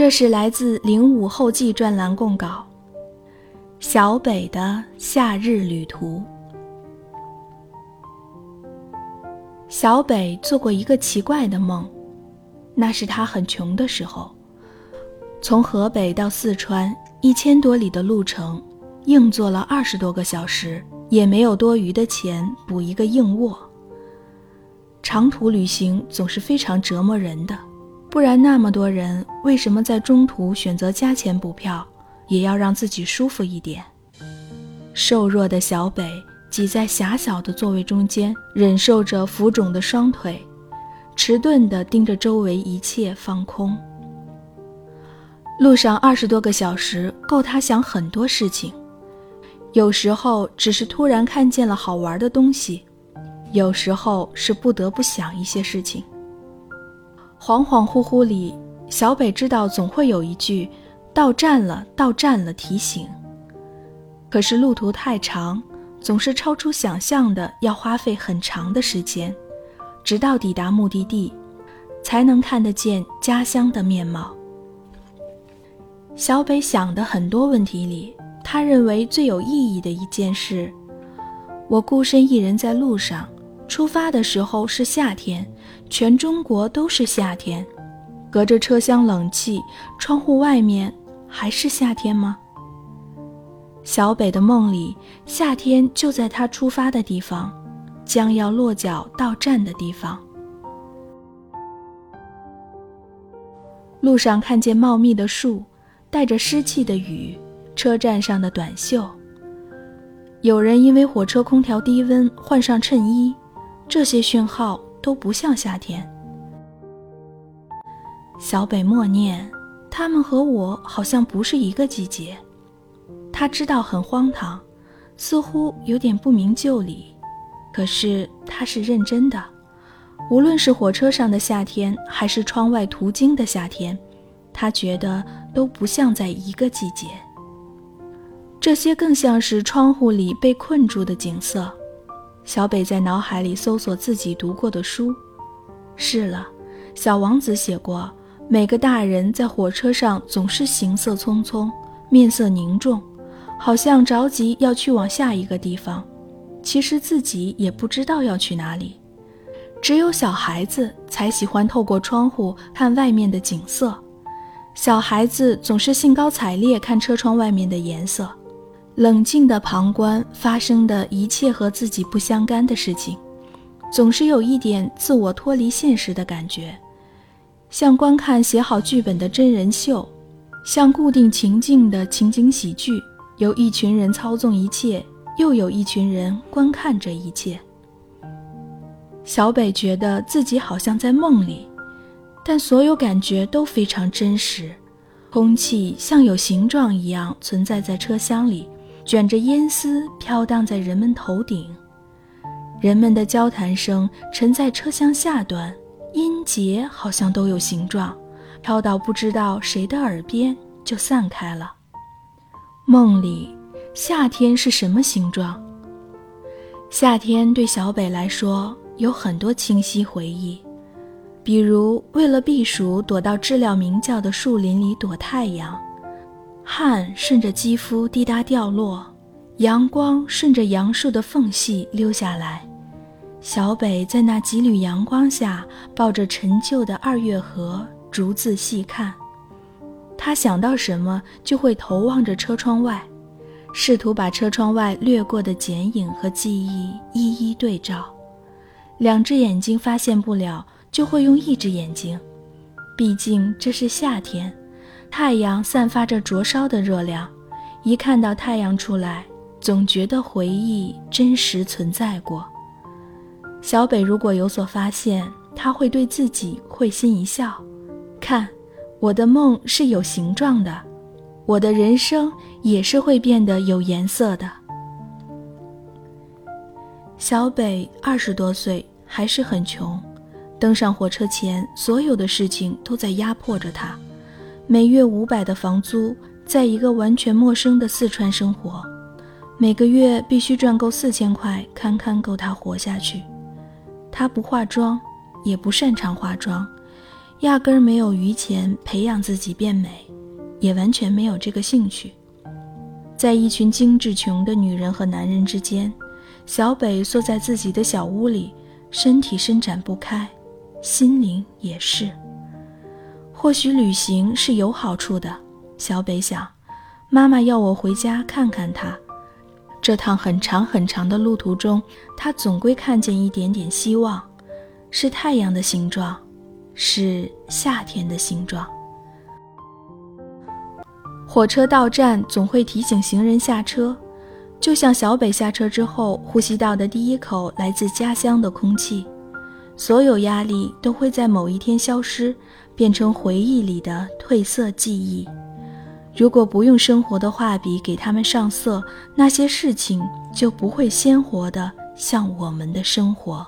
这是来自《零五后记》专栏供稿。小北的夏日旅途。小北做过一个奇怪的梦，那是他很穷的时候，从河北到四川一千多里的路程，硬坐了二十多个小时，也没有多余的钱补一个硬卧。长途旅行总是非常折磨人的，不然那么多人为什么在中途选择加钱补票，也要让自己舒服一点？瘦弱的小北。挤在狭小的座位中间，忍受着浮肿的双腿，迟钝地盯着周围一切放空。路上二十多个小时够他想很多事情，有时候只是突然看见了好玩的东西，有时候是不得不想一些事情。恍恍惚惚里，小北知道总会有一句“到站了，到站了”提醒，可是路途太长。总是超出想象的，要花费很长的时间，直到抵达目的地，才能看得见家乡的面貌。小北想的很多问题里，他认为最有意义的一件事：我孤身一人在路上，出发的时候是夏天，全中国都是夏天，隔着车厢冷气，窗户外面还是夏天吗？小北的梦里，夏天就在他出发的地方，将要落脚到站的地方。路上看见茂密的树，带着湿气的雨，车站上的短袖。有人因为火车空调低温换上衬衣，这些讯号都不像夏天。小北默念：“他们和我好像不是一个季节。”他知道很荒唐，似乎有点不明就里，可是他是认真的。无论是火车上的夏天，还是窗外途经的夏天，他觉得都不像在一个季节。这些更像是窗户里被困住的景色。小北在脑海里搜索自己读过的书。是了，小王子写过，每个大人在火车上总是行色匆匆，面色凝重。好像着急要去往下一个地方，其实自己也不知道要去哪里。只有小孩子才喜欢透过窗户看外面的景色，小孩子总是兴高采烈看车窗外面的颜色，冷静地旁观发生的一切和自己不相干的事情，总是有一点自我脱离现实的感觉，像观看写好剧本的真人秀，像固定情境的情景喜剧。有一群人操纵一切，又有一群人观看这一切。小北觉得自己好像在梦里，但所有感觉都非常真实。空气像有形状一样存在在车厢里，卷着烟丝飘荡在人们头顶。人们的交谈声沉在车厢下端，音节好像都有形状，飘到不知道谁的耳边就散开了。梦里，夏天是什么形状？夏天对小北来说有很多清晰回忆，比如为了避暑，躲到知了鸣叫的树林里躲太阳，汗顺着肌肤滴答掉落，阳光顺着杨树的缝隙溜下来，小北在那几缕阳光下抱着陈旧的二月河，逐字细看。他想到什么，就会头望着车窗外，试图把车窗外掠过的剪影和记忆一一对照。两只眼睛发现不了，就会用一只眼睛。毕竟这是夏天，太阳散发着灼烧的热量，一看到太阳出来，总觉得回忆真实存在过。小北如果有所发现，他会对自己会心一笑，看。我的梦是有形状的，我的人生也是会变得有颜色的。小北二十多岁，还是很穷。登上火车前，所有的事情都在压迫着他。每月五百的房租，在一个完全陌生的四川生活，每个月必须赚够四千块，堪堪够他活下去。他不化妆，也不擅长化妆。压根儿没有余钱培养自己变美，也完全没有这个兴趣。在一群精致穷的女人和男人之间，小北缩在自己的小屋里，身体伸展不开，心灵也是。或许旅行是有好处的，小北想。妈妈要我回家看看她。这趟很长很长的路途中，他总归看见一点点希望，是太阳的形状，是夏天的形状。火车到站总会提醒行人下车，就像小北下车之后呼吸到的第一口来自家乡的空气，所有压力都会在某一天消失，变成回忆里的褪色记忆。如果不用生活的画笔给他们上色，那些事情就不会鲜活的像我们的生活。